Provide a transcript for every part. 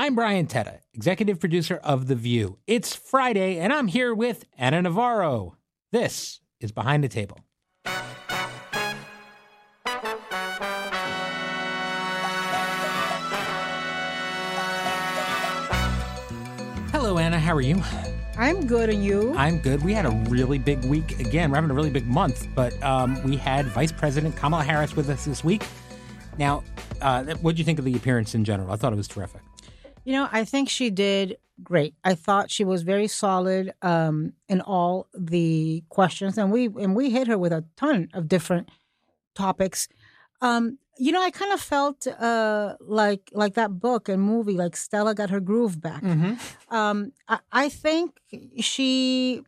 I'm Brian Teta, executive producer of The View. It's Friday, and I'm here with Ana Navarro. This is Behind the Table. Hello, Ana. How are you? I'm good, and you? I'm good. We had a really big week again. We're having a really big month, but um, we had Vice President Kamala Harris with us this week. Now, uh, what do you think of the appearance in general? I thought it was terrific. You know, I think she did great. I thought she was very solid um, in all the questions, and we and we hit her with a ton of different topics. Um, you know, I kind of felt uh, like like that book and movie, like Stella got her groove back. Mm-hmm. Um, I, I think she,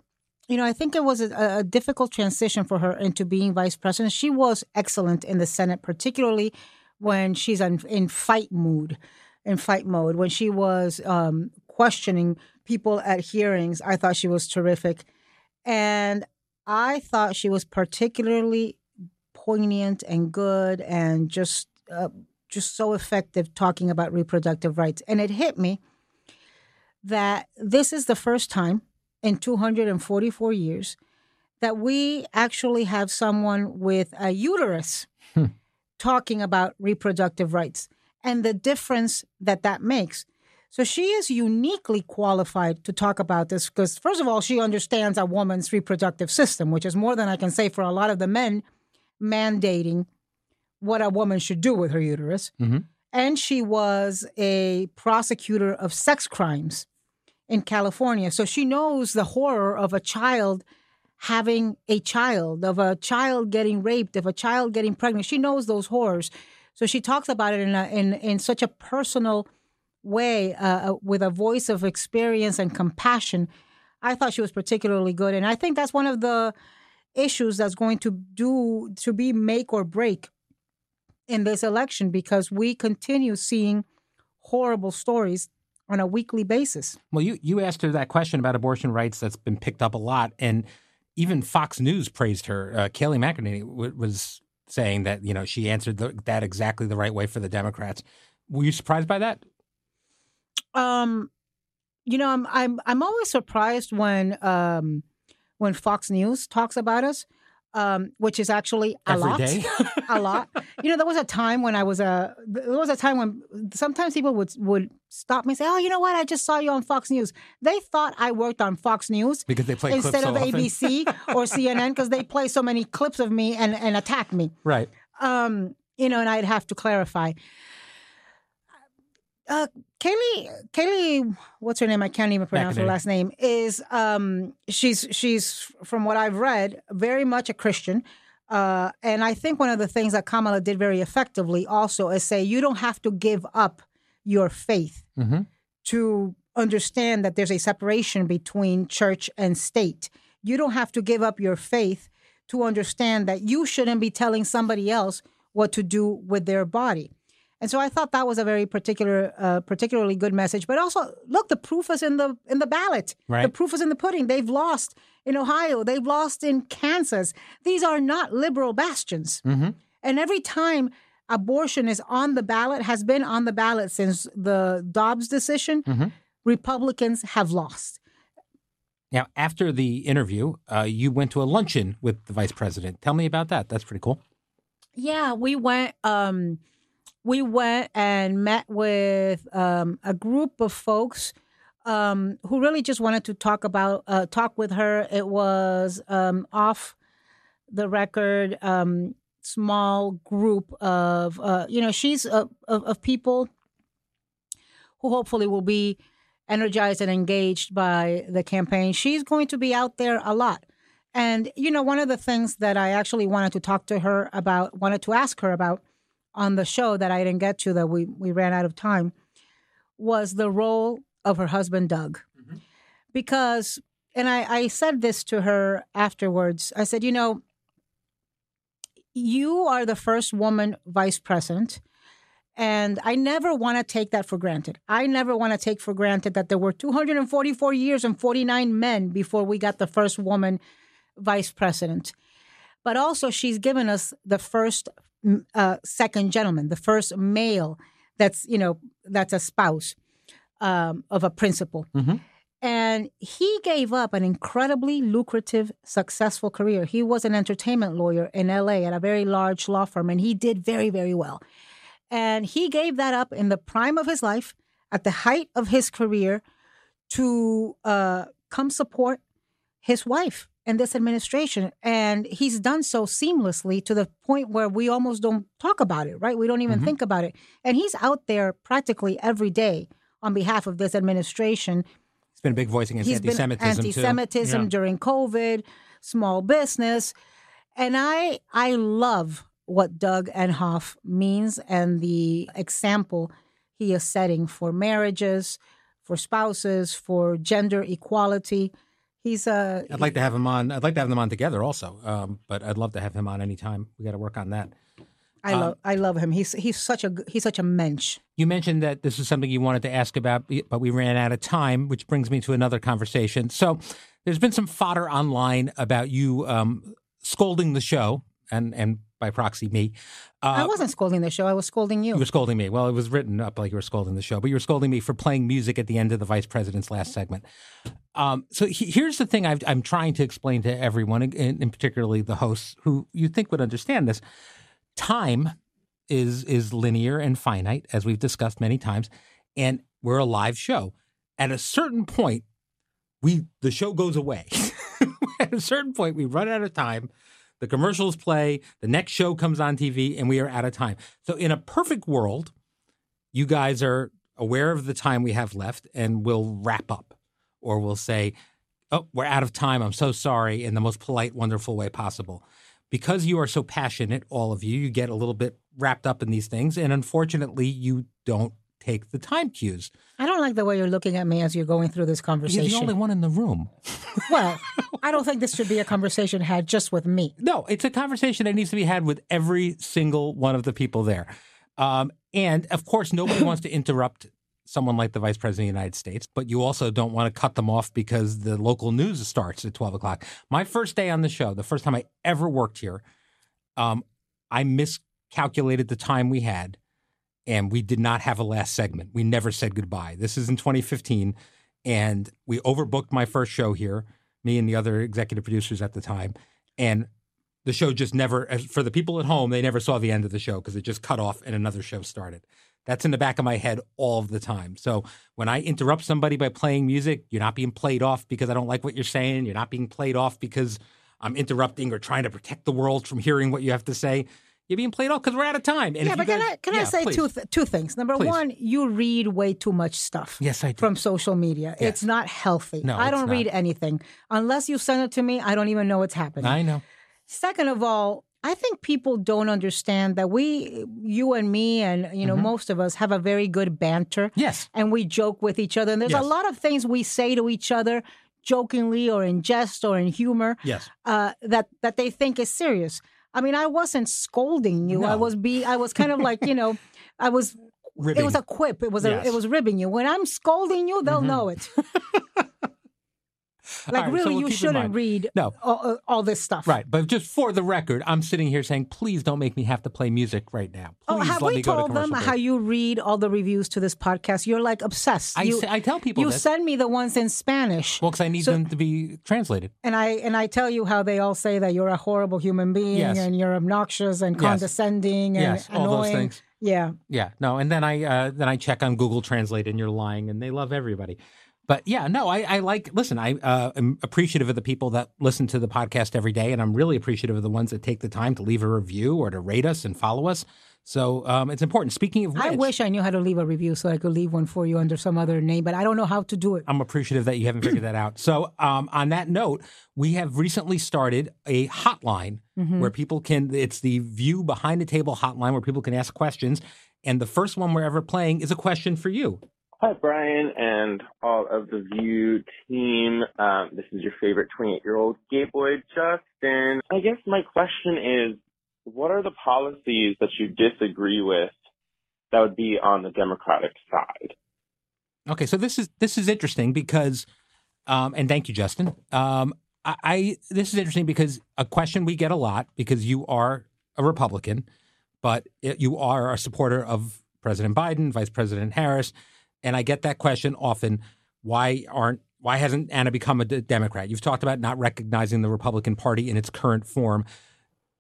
you know, I think it was a, a difficult transition for her into being vice president. She was excellent in the Senate, particularly when she's in, in fight mood in fight mode. When she was um, questioning people at hearings, I thought she was terrific. And I thought she was particularly poignant and good and just uh, just so effective talking about reproductive rights. And it hit me that this is the first time in 244 years that we actually have someone with a uterus Hmm. talking about reproductive rights and the difference that that makes. So she is uniquely qualified to talk about this because, first of all, she understands a woman's reproductive system, which is more than I can say for a lot of the men mandating what a woman should do with her uterus. Mhm. And she was a prosecutor of sex crimes in California. So she knows the horror of a child having a child, of a child getting raped, of a child getting pregnant. She knows those horrors. So she talks about it in a, in in such a personal way, uh, with a voice of experience and compassion. I thought she was particularly good, and I think that's one of the issues that's going to do to be make or break in this election because we continue seeing horrible stories on a weekly basis. Well, you, you asked her that question about abortion rights that's been picked up a lot, and even Fox News praised her. Uh, Kayleigh McEnany was saying that you know she answered the, that exactly the right way for the Democrats. Were you surprised by that? Um, you know, I'm I'm I'm always surprised when um when Fox News talks about us, um, which is actually a Every lot, a lot. You know, there was a time when I was a there was a time when sometimes people would would stop me and say, "Oh, you know what? I just saw you on Fox News." They thought I worked on Fox News Because they play clips instead so of often? ABC or CNN because they play so many clips of me and and attack me Right. um, you know, and I'd have to clarify. Uh, Kaylee, Kaylee, what's her name? I can't even pronounce her last name. Is um, she's she's from what I've read, very much a Christian, uh, and I think one of the things that Kamala did very effectively also is say you don't have to give up your faith Mhm. to understand that there's a separation between church and state. You don't have to give up your faith to understand that you shouldn't be telling somebody else what to do with their body. And so I thought that was a very particular, uh, particularly good message. But also, look, the proof is in the in the ballot. Right. The proof is in the pudding. They've lost in Ohio. They've lost in Kansas. These are not liberal bastions. Mhm. And every time abortion is on the ballot, has been on the ballot since the Dobbs decision, Mhm. Republicans have lost. Now, after the interview, uh, you went to a luncheon with the vice president. Tell me about that. That's pretty cool. Yeah, we went. Um, we went and met with um, a group of folks um, who really just wanted to talk about uh, talk with her. It was um, off the record, um, small group of uh, you know she's of, of people who hopefully will be energized and engaged by the campaign. She's going to be out there a lot. And, you know, one of the things that I actually wanted to talk to her about, wanted to ask her about on the show that I didn't get to, that we, we ran out of time, was the role of her husband, Doug. Mm-hmm. Because, and I, I said this to her afterwards I said, you know, you are the first woman vice president. And I never want to take that for granted. I never want to take for granted that there were 244 years and 49 men before we got the first woman vice president. But also, she's given us the first uh, second gentleman, the first male that's you know that's a spouse um, of a principal. And he gave up an incredibly lucrative, successful career. He was an entertainment lawyer in LA at a very large law firm, and he did very, very well. And he gave that up in the prime of his life, at the height of his career, to uh, come support his wife and this administration. And he's done so seamlessly to the point where we almost don't talk about it, right? We don't even mm-hmm. think about it. And he's out there practically every day on behalf of this administration It's been a big voice against He's anti-Semitism been anti-Semitism. Yeah. during COVID, small business, and I I love what Doug Emhoff means and the example he is setting for marriages, for spouses, for gender equality. He's a I'd like to have him on. I'd like to have them on together also. Um, but I'd love to have him on anytime. We got to work on that. I love I love him. He's he's such a he's such a mensch. You mentioned that this is something you wanted to ask about, but we ran out of time, which brings me to another conversation. So, there's been some fodder online about you um, scolding the show, and and by proxy me. I Uh, wasn't scolding the show. I was scolding you. you were scolding me. Well, it was written up like you were scolding the show, but you were scolding me for playing music at the end of the vice president's last segment. Um, so he, here's the thing I've, I'm trying to explain to everyone, and, and particularly the hosts who you think would understand this. Time is is linear and finite, as we've discussed many times, and we're a live show. At a certain point, we the show goes away. At a certain point, we run out of time. The commercials play, the next show comes on TV, and we are out of time. So, in a perfect world, you guys are aware of the time we have left, and we'll wrap up, or we'll say, "Oh, we're out of time. I'm so sorry," in the most polite, wonderful way possible. Because you are so passionate, all of you, you get a little bit wrapped up in these things, and unfortunately, you don't take the time cues. I don't like the way you're looking at me as you're going through this conversation. You're the only one in the room. well, I don't think this should be a conversation had just with me. No, it's a conversation that needs to be had with every single one of the people there. Um, and of course, nobody wants to interrupt someone like the Vice President of the United States, but you also don't want to cut them off because the local news starts at 12 o'clock. My first day on the show, the first time I ever worked here, um, I miscalculated the time we had, and we did not have a last segment. We never said goodbye. This is in 2015, and we overbooked my first show here, me and the other executive producers at the time. And the show just never, for the people at home, they never saw the end of the show because it just cut off and another show started. That's in the back of my head all of the time. So when I interrupt somebody by playing music, you're not being played off because I don't like what you're saying. You're not being played off because I'm interrupting or trying to protect the world from hearing what you have to say. You're being played off because we're out of time. And yeah, but you can I can I say please. two th- two things? Number Please. one, you read way too much stuff. Yes, I do. From social media, Yes. it's not healthy. No, I don't read anything unless you send it to me. I don't even know what's happening. I know. Second of all, I think people don't understand that we, you and me, and you know, most of us have a very good banter. Mm-hmm. Yes. and we joke with each other. And there's Yes. a lot of things we say to each other, jokingly or in jest or in humor. Yes. uh, that that they think is serious. I mean, I wasn't scolding you. I was be. I was kind of like you know, I was. Ribbing. It was a quip. It was a. Yes. It was ribbing you. When I'm scolding you, they'll mm-hmm. know it. like right, so really, we'll you shouldn't read No. all, all this stuff. Right. But just for the record, I'm sitting here saying, please don't make me have to play music right now. Please Oh, have let we me go to told them commercial how you read all the reviews to this podcast? You're like obsessed. I, you, I tell people you this. send me the ones in Spanish, well, because I need So- them to be translated. and I and I tell you how they all say that you're a horrible human being Yes. and you're obnoxious and Yes. condescending and Yes, all those annoying. things. Yeah. Yeah, no, and then I uh, then I check on Google Translate, and you're lying, and they love everybody. But yeah, no, I, I like. Listen, I uh, am appreciative of the people that listen to the podcast every day, and I'm really appreciative of the ones that take the time to leave a review or to rate us and follow us. So um, it's important. Speaking of which, I wish I knew how to leave a review so I could leave one for you under some other name, but I don't know how to do it. I'm appreciative that you haven't figured that out. So, um, on that note, we have recently started a hotline Mm-hmm. where people can, it's the View Behind the Table hotline where people can ask questions. And the first one we're ever playing is a question for you. Hi, Brian, and all of the View team. Um, this is your favorite 28 year old gay boy, Justin. I guess my question is what are the policies that you disagree with that would be on the Democratic side? Okay, so this is this is interesting because, um, and thank you, Justin. Um, I, I this is interesting because a question we get a lot because you are a Republican, but it, you are a supporter of President Biden, Vice President Harris, and I get that question often. Why aren't why hasn't Ana become a Democrat? You've talked about not recognizing the Republican Party in its current form.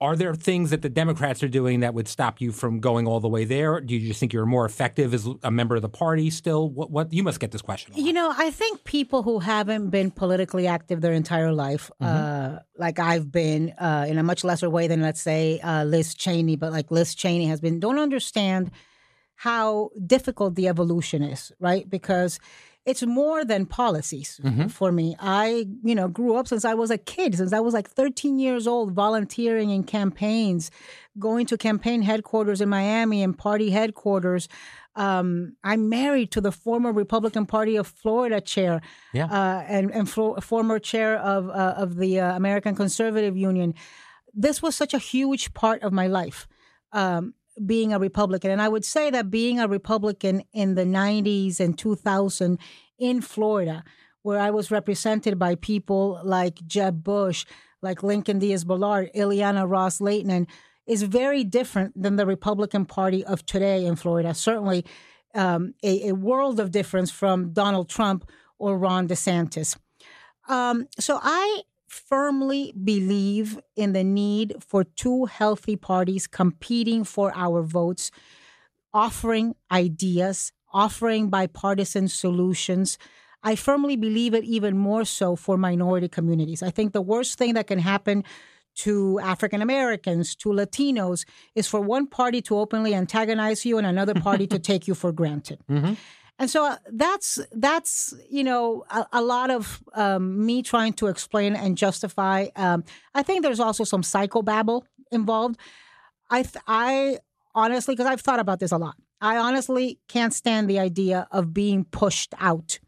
Are there things that the Democrats are doing that would stop you from going all the way there? Do you just think you're more effective as a member of the party still? What, what you must get this question. You know, I think people who haven't been politically active their entire life, mm-hmm. uh, like I've been, uh, in a much lesser way than let's say uh, Liz Cheney, but like Liz Cheney has been, don't understand how difficult the evolution is, right? Because it's more than policies mm-hmm. for me. I, you know, grew up since I was a kid, since I was like 13 years old, volunteering in campaigns, going to campaign headquarters in Miami and party headquarters. Um, I'm married to the former Republican Party of Florida chair, yeah. uh, and and fo- former chair of uh, of the uh, American Conservative Union. This was such a huge part of my life. Um, being a Republican. And I would say that being a Republican in the 90s and 2000 in Florida, where I was represented by people like Jeb Bush, like Lincoln Diaz Balart, Ileana Ros-Lehtinen, is very different than the Republican Party of today in Florida. Certainly um, a, a, world of difference from Donald Trump or Ron DeSantis. Um, so I firmly believe in the need for two healthy parties competing for our votes, offering ideas, offering bipartisan solutions. I firmly believe it even more so for minority communities. I think the worst thing that can happen to African Americans, to Latinos, is for one party to openly antagonize you and another party to take you for granted. Mm-hmm. And so uh, that's that's you know a, a lot of um, me trying to explain and justify. Um, I think there's also some psychobabble involved. I th- I honestly, because I've thought about this a lot. I honestly can't stand the idea of being pushed out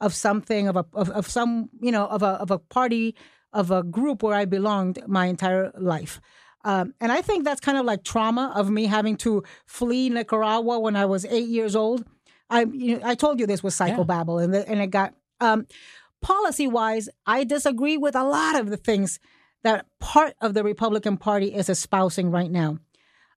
of something of a of, of some you know of a of a party of a group where I belonged my entire life. Um, and I think that's kind of like trauma of me having to flee Nicaragua when I was eight years old I you know, I told you this was psychobabble, yeah. and the, and it got um, policy wise. I disagree with a lot of the things that part of the Republican Party is espousing right now.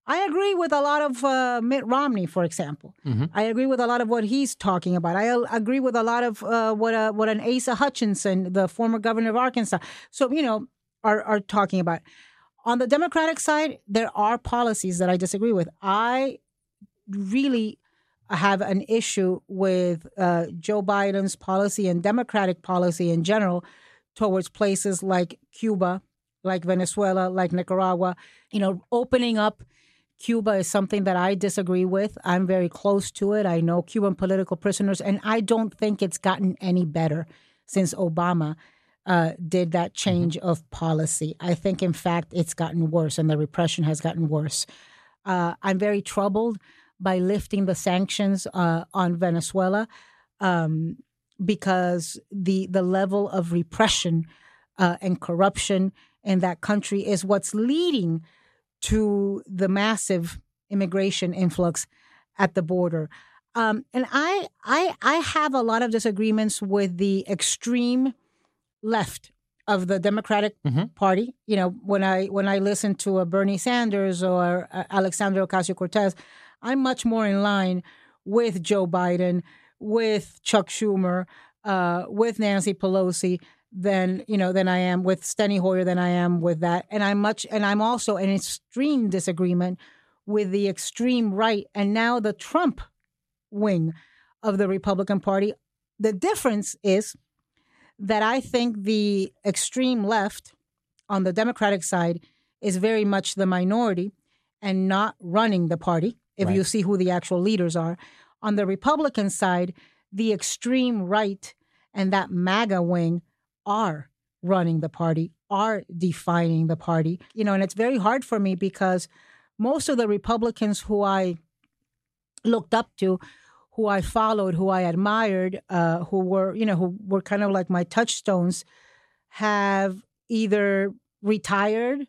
I agree with a lot of uh, Mitt Romney, for example. Mm-hmm. I agree with a lot of what he's talking about. I agree with a lot of uh, what uh, what an Asa Hutchinson, the former governor of Arkansas, so you know, are are talking about. On the Democratic side, there are policies that I disagree with. I really have an issue with uh, Joe Biden's policy and Democratic policy in general towards places like Cuba, like Venezuela, like Nicaragua. You know, opening up Cuba is something that I disagree with. I'm very close to it. I know Cuban political prisoners, and I don't think it's gotten any better since Obama uh, did that mm-hmm. change mm-hmm. of policy. I think, in fact, it's gotten worse, and the repression has gotten worse. Uh, I'm very troubled by lifting the sanctions uh, on Venezuela um, because the the level of repression uh, and corruption in that country is what's leading to the massive immigration influx at the border. Um, and I, I, I have a lot of disagreements with the extreme left of the Democratic mm-hmm. Party. You know, when I when I listen to a Bernie Sanders or Alexandria Ocasio Cortez, I'm much more in line with Joe Biden, with Chuck Schumer, uh, with Nancy Pelosi than you know than I am with Steny Hoyer than I am with that, and I'm much and I'm also in extreme disagreement with the extreme right and now the Trump wing of the Republican Party. The difference is that I think the extreme left on the Democratic side is very much the minority and not running the party if right. you see who the actual leaders are. On the Republican side, the extreme right and that MAGA wing are running the party, are defining the party. You know, and it's very hard for me because most of the Republicans who I looked up to, who I followed, who I admired, uh, who were, you know, who were kind of like my touchstones, have either retired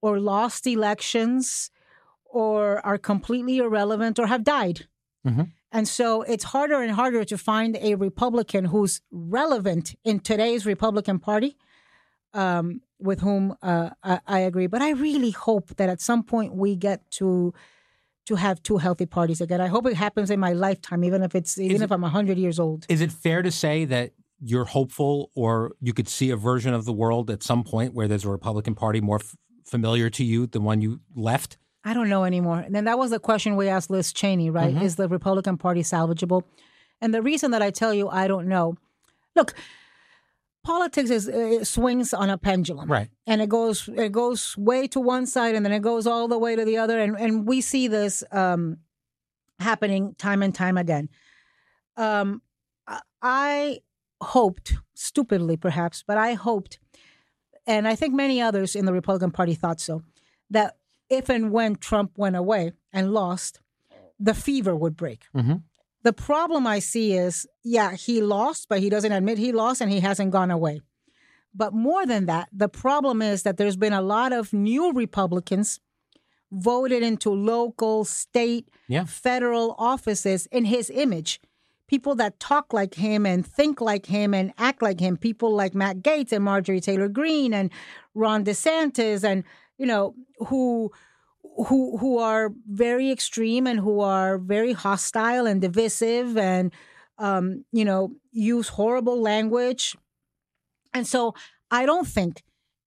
or lost elections or are completely irrelevant or have died. Mm-hmm. And so it's harder and harder to find a Republican who's relevant in today's Republican Party, um, with whom uh, I, I, agree. But I really hope that at some point we get to to have two healthy parties again. I hope it happens in my lifetime, even if it's even if I'm hundred years old. Is it fair to say that you're hopeful, or you could see a version of the world at some point where there's a Republican Party more f- familiar to you than one you left? I don't know anymore. And then that was the question we asked Liz Cheney, right? Mm-hmm. Is the Republican Party salvageable? And the reason that I tell you I don't know, look, politics is it swings on a pendulum, right? And it goes it goes way to one side, and then it goes all the way to the other, and and we see this um, happening time and time again. Um, I hoped, stupidly perhaps, but I hoped, and I think many others in the Republican Party thought so, that if and when Trump went away and lost, the fever would break. Mm-hmm. The problem I see is, yeah, he lost, but he doesn't admit he lost and he hasn't gone away. But more than that, the problem is that there's been a lot of new Republicans voted into local, state, yeah. federal offices in his image. People that talk like him and think like him and act like him. People like Matt Gaetz and Marjorie Taylor Greene and Ron DeSantis and you know, who who who are very extreme and who are very hostile and divisive and um, you know use horrible language. And so i don't think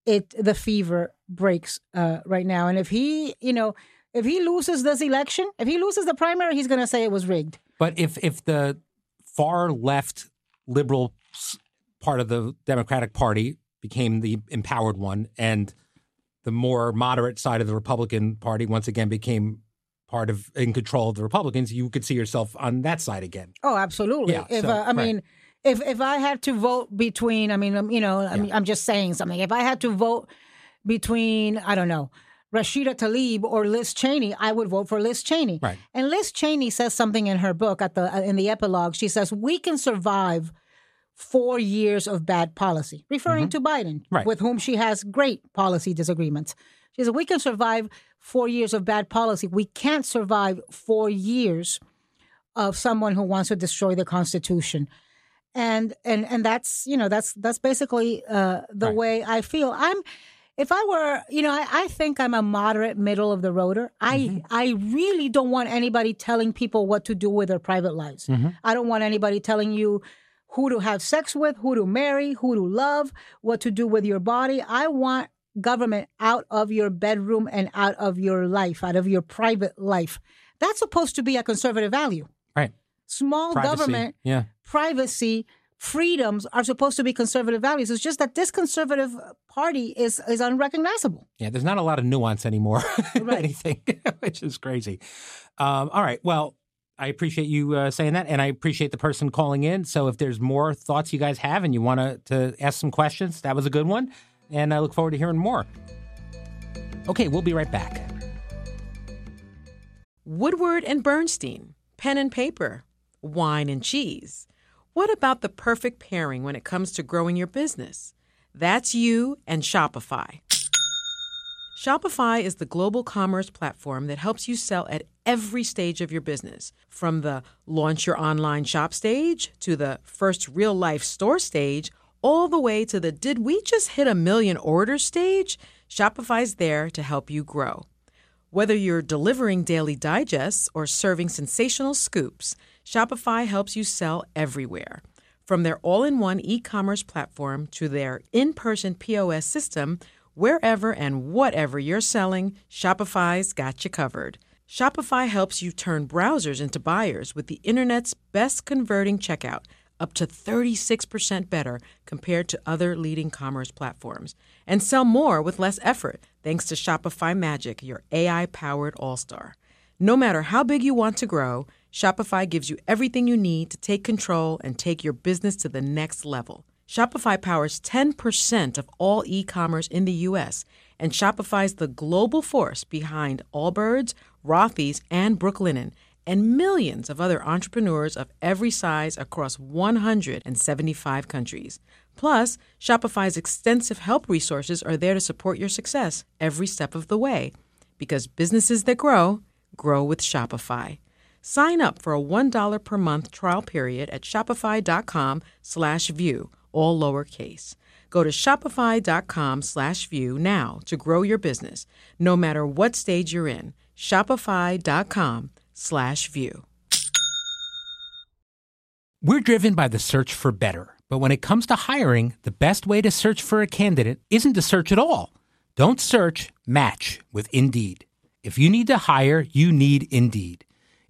it the fever breaks uh, right now. And if he you know if he loses this election if he loses the primary he's going to say it was rigged. But if if the far left liberal part of the democratic party became the empowered one and the more moderate side of the Republican Party once again became part of in control of the Republicans, you could see yourself on that side again. Oh, absolutely. Yeah, if so, uh, I mean, if if I had to vote between, I mean, um, you know, I mean, I'm just saying something. If I had to vote between, I don't know. Rashida Tlaib or Liz Cheney, I would vote for Liz Cheney. Right. And Liz Cheney says something in her book at the uh, in the epilogue. She says we can survive four years of bad policy, referring mm-hmm. to Biden, right. with whom she has great policy disagreements. She said, We can survive four years of bad policy. We can't survive four years of someone who wants to destroy the Constitution. And and and that's you know that's that's basically uh, the right. way I feel. I'm if I were, you know, I, I, think I'm a moderate middle of the roader. I mm-hmm. I really don't want anybody telling people what to do with their private lives. Mm-hmm. I don't want anybody telling you who to have sex with, who to marry, who to love, what to do with your body. I want government out of your bedroom and out of your life, out of your private life. That's supposed to be a conservative value. Right. Small privacy. government, yeah. privacy, freedoms are supposed to be conservative values. It's just that this conservative party is is unrecognizable. Yeah, there's not a lot of nuance anymore. Right. anything, which is crazy. Um, all right. Well, I appreciate you uh, saying that, and I appreciate the person calling in. So, if there's more thoughts you guys have and you want to to ask some questions, that was a good one and I look forward to hearing more. Okay, we'll be right back. Woodward and Bernstein, pen and paper, wine and cheese. What about the perfect pairing when it comes to growing your business? That's you and Shopify. Shopify is the global commerce platform that helps you sell at every stage of your business, from the launch your online shop stage to the first real life store stage all the way to the did we just hit a million orders stage, Shopify's there to help you grow. Whether you're delivering daily digests or serving sensational scoops, Shopify helps you sell everywhere. From their all in one e commerce platform to their in person POS system, wherever and whatever you're selling, Shopify's got you covered. Shopify helps you turn browsers into buyers with the internet's best converting checkout up to 36% better compared to other leading commerce platforms, and sell more with less effort thanks to Shopify Magic, your AI powered all star. No matter how big you want to grow, Shopify gives you everything you need to take control and take your business to the next level. Shopify powers 10% of all e commerce in the US, and Shopify's the global force behind Allbirds, Rothy's, and Brooklinen and millions of other entrepreneurs of every size across 175 countries. Plus, Shopify's extensive help resources are there to support your success every step of the way. Because businesses that grow, grow with Shopify. Sign up for a $1 per month trial period at shopify.com slash view, all lowercase. Go to shopify.com slash view now to grow your business, no matter what stage you're in. Shopify.com slash view. We're driven by the search for better. But when it comes to hiring, the best way to search for a candidate isn't to search at all. Don't search, match with Indeed. If you need to hire, you need Indeed.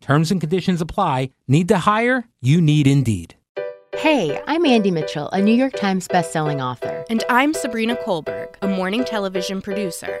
Terms and conditions apply. Need to hire? You need Indeed. Hey, I'm Andy Mitchell, a New York Times bestselling author. And I'm Sabrina Kohlberg, a morning television producer.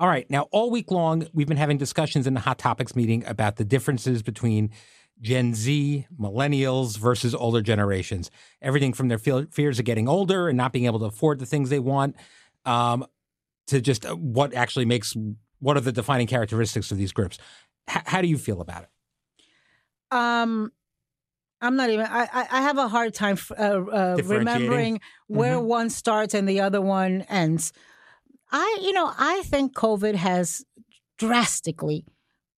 All right. Now, all week long, we've been having discussions in the Hot Topics meeting about the differences between Gen Z, millennials versus older generations. Everything from their fears of getting older and not being able to afford the things they want um, to just uh, what actually makes, what are the defining characteristics of these groups. H- how do you feel about it? Um, I'm not even. I I have a hard time uh, uh, remembering where mm-hmm. one starts and the other one ends. I, you know, I think COVID has drastically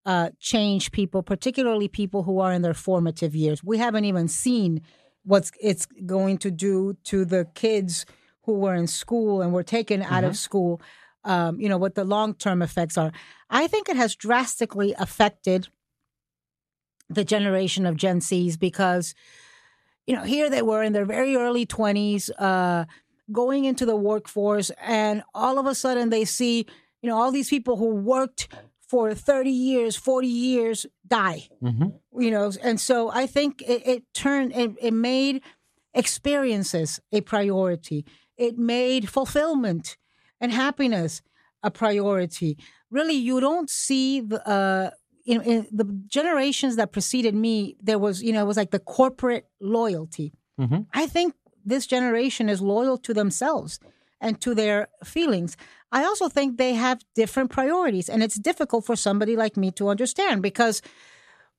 uh, changed people, particularly people who are in their formative years. We haven't even seen what it's going to do to the kids who were in school and were taken out mm-hmm. of school. Um, you know what the long term effects are. I think it has drastically affected the generation of Gen Zs because, you know, here they were in their very early twenties. Uh, going into the workforce and all of a sudden they see, you know, all these people who worked for 30 years, 40 years die. Mm-hmm. You know, and so I think it, it turned, it, it made experiences a priority. It made fulfillment and happiness a priority. Really, you don't see the, uh, in, in, the generations that preceded me, there was, you know, it was like the corporate loyalty. Mm-hmm. I think this generation is loyal to themselves and to their feelings. I also think they have different priorities, and it's difficult for somebody like me to understand because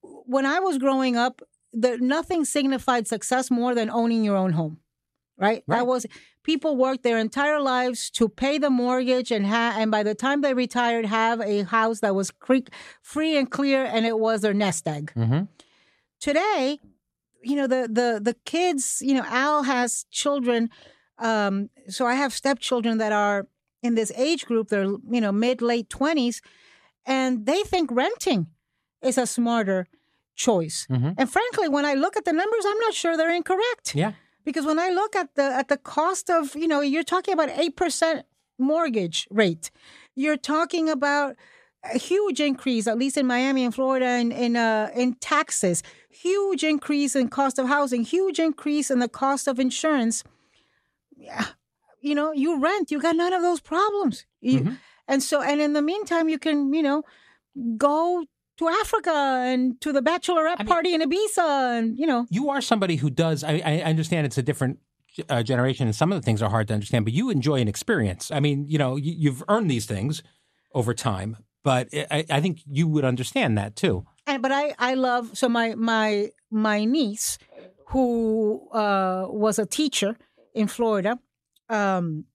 when I was growing up, the, nothing signified success more than owning your own home. Right? right? That was people worked their entire lives to pay the mortgage and ha- and by the time they retired, have a house that was cre- free and clear, and it was their nest egg. Mm-hmm. Today, you know the the the kids you know al has children um so i have stepchildren that are in this age group they're you know mid late 20s and they think renting is a smarter choice. Mm-hmm. and frankly when i look at the numbers i'm not sure they're incorrect. Yeah. Because when i look at the at the cost of you know you're talking about 8% mortgage rate. You're talking about a huge increase, at least in Miami and Florida, and in, uh, in taxes. Huge increase in cost of housing. Huge increase in the cost of insurance. Yeah, you know, you rent. You got none of those problems. You, mm-hmm. And so, and in the meantime, you can, you know, go to Africa and to the bachelorette mean- party in Ibiza, and you know, You are somebody who does. I, I understand it's a different uh, generation, and some of the things are hard to understand. But you enjoy an experience. I mean, you know, you, you've earned these things over time. But I, I think you would understand that too. and but I I love so my my my niece who uh, was a teacher in Florida. Um,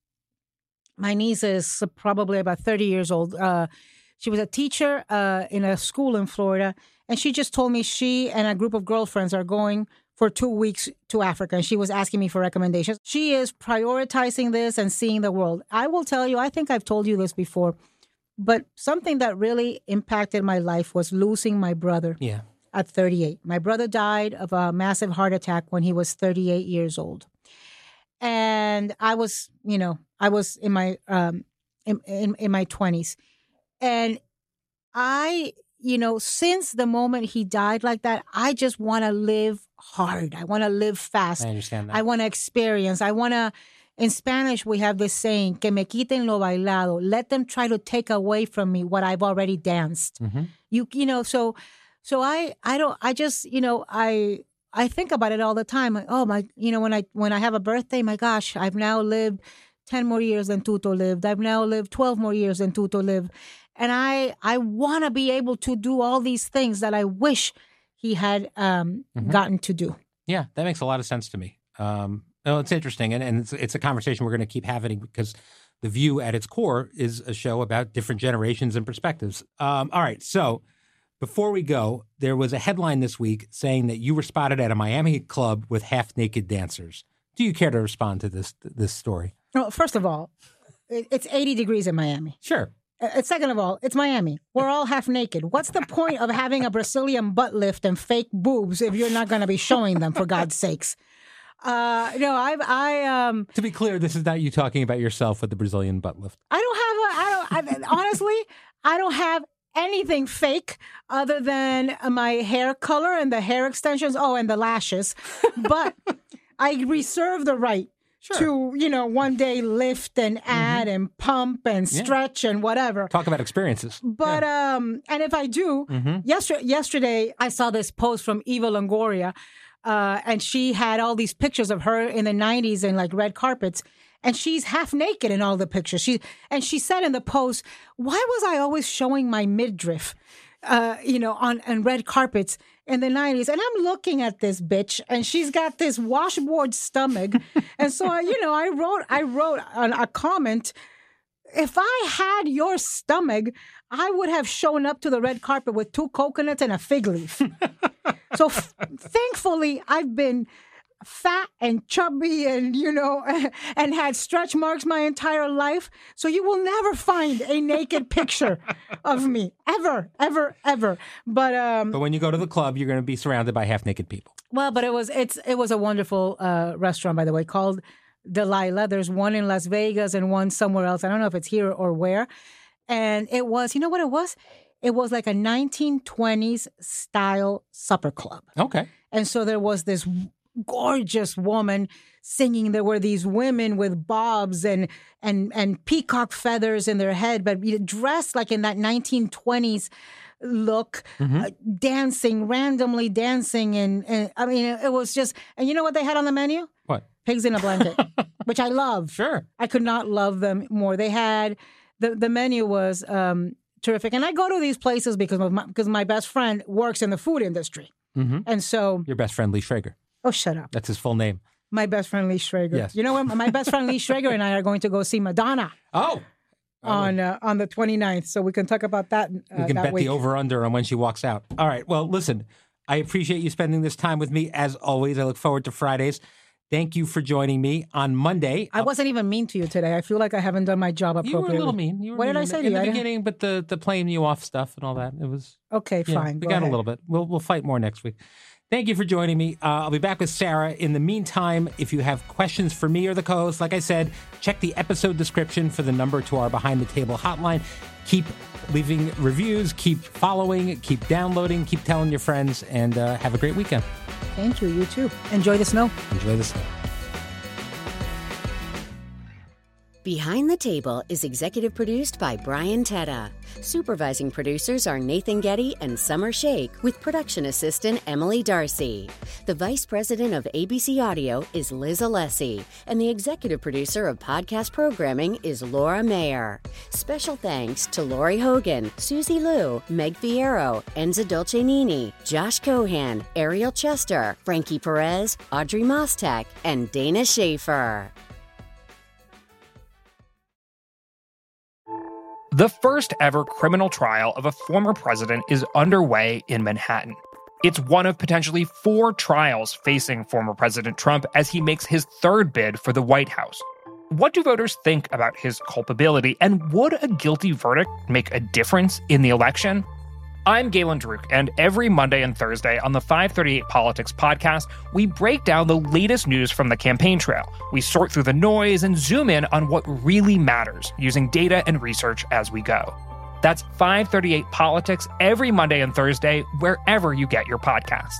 my niece is probably about thirty years old. Uh, she was a teacher uh, in a school in Florida, and she just told me she and a group of girlfriends are going for two weeks to Africa. And she was asking me for recommendations. She is prioritizing this and seeing the world. I will tell you, I think I've told you this before, but something that really impacted my life was losing my brother Yeah. at 38. My brother died of a massive heart attack when he was 38 years old. And I was, you know, I was in my um in in, in my 20s. And I, you know, since the moment he died like that, I just want to live hard. I want to live fast. I understand that. I want to experience. I want to. In Spanish, we have this saying, "Que me quiten lo bailado." Let them try to take away from me what I've already danced. Mhm. You, you know, so, so I, I don't, I just, you know, I, I think about it all the time. Like, oh my, you know, when I, when I have a birthday, my gosh, I've now lived ten more years than Tuto lived. I've now lived twelve more years than Tuto lived, and I, I want to be able to do all these things that I wish he had um, gotten to do. Yeah, that makes a lot of sense to me. Um, well, it's interesting, and, and it's, it's a conversation we're going to keep having because the View, at its core, is a show about different generations and perspectives. Um, all right, so before we go, there was a headline this week saying that you were spotted at a Miami club with half-naked dancers. Do you care to respond to this this story? Well, first of all, it's eighty degrees in Miami. Sure. Uh, second of all, it's Miami. We're all half naked. What's the point of having a Brazilian butt lift and fake boobs if you're not going to be showing them? For God's sakes. Uh, no, I, I, um, To be clear, this is not you talking about yourself with the Brazilian butt lift. I don't have a, I don't, I, honestly, I don't have anything fake other than my hair color and the hair extensions. Oh, and the lashes. But I reserve the right to, you know, one day lift and add and pump and Yeah. stretch and whatever. Talk about experiences. But um, and if I do, Mhm. yesterday yesterday I saw this post from Eva Longoria, uh, and she had all these pictures of her in the '90s and like red carpets, and she's half naked in all the pictures. She and she said in the post, "Why was I always showing my midriff?" Uh, you know, on on red carpets in the '90s, and I'm looking at this bitch, and she's got this washboard stomach, and so I, you know, I wrote, I wrote an, a comment if I had your stomach, I would have shown up to the red carpet with two coconuts and a fig leaf. so f- thankfully, I've been fat and chubby and you know and had stretch marks my entire life so you will never find a naked picture of me ever ever ever but um But when you go to the club, you're going to be surrounded by half-naked people. well, but it was it's it was a wonderful uh, restaurant, by the way, called Delilah. There's one in Las Vegas and one somewhere else. I don't know if it's here or where. And it was, you know what it was? It was like a 1920s style supper club. Okay. And so there was this gorgeous woman singing. There were these women with bobs and and and peacock feathers in their head, but dressed like in that 1920s look, uh, dancing randomly, dancing, and, and I mean, it was just. And you know what they had on the menu? What? Pigs in a blanket, which I love. Sure. I could not love them more. They had the the menu was um, terrific, and I go to these places because of my, because my best friend works in the food industry, Mhm. and so Your best friend Lee Schrager. oh, shut up, That's his full name. my best friend Lee Schrager. Yes. You know what? My best friend Lee Schrager and I are going to go see Madonna Oh. on uh, on the 29th, so we can talk about that. Uh, We can that bet week. the over under on when she walks out. All right. Well, listen, I appreciate you spending this time with me. As always, I look forward to Fridays. Thank you for joining me on Monday. I wasn't even mean to you today. I feel like I haven't done my job appropriately. you were a little mean. You were what did I say the, to in the beginning? But the the playing you off stuff and all that. It was Okay, yeah, fine. We go got ahead. a little bit. We'll we'll fight more next week. Thank you for joining me. Uh, I'll be back with Sarah. In the meantime, if you have questions for me or the co-host, like I said, check the episode description for the number to our behind the table hotline. Keep leaving reviews, keep following, keep downloading, keep telling your friends, and uh, have a great weekend. Thank you. You too. Enjoy the snow. Enjoy the snow. Behind the Table is executive produced by Brian Teta. Supervising producers are Nathan Getty and Summer Shake, with production assistant Emily Darcy. The vice president of ABC Audio is Liz Alessi, and the executive producer of podcast programming is Laura Mayer. Special thanks to Lori Hogan, Susie Liu, Meg Fierro, Enza Dolcenini, Josh Cohan, Ariel Chester, Frankie Perez, Audrey Mostek, and Dana Schaefer. The first ever criminal trial of a former president is underway in Manhattan. It's one of potentially four trials facing former President Trump as he makes his third bid for the White House. What do voters think about his culpability, and would a guilty verdict make a difference in the election? I'm Galen Druke, and every Monday and Thursday on the 538 Politics podcast, we break down the latest news from the campaign trail. We sort through the noise and zoom in on what really matters using data and research as we go. That's 538 Politics every Monday and Thursday, wherever you get your podcasts.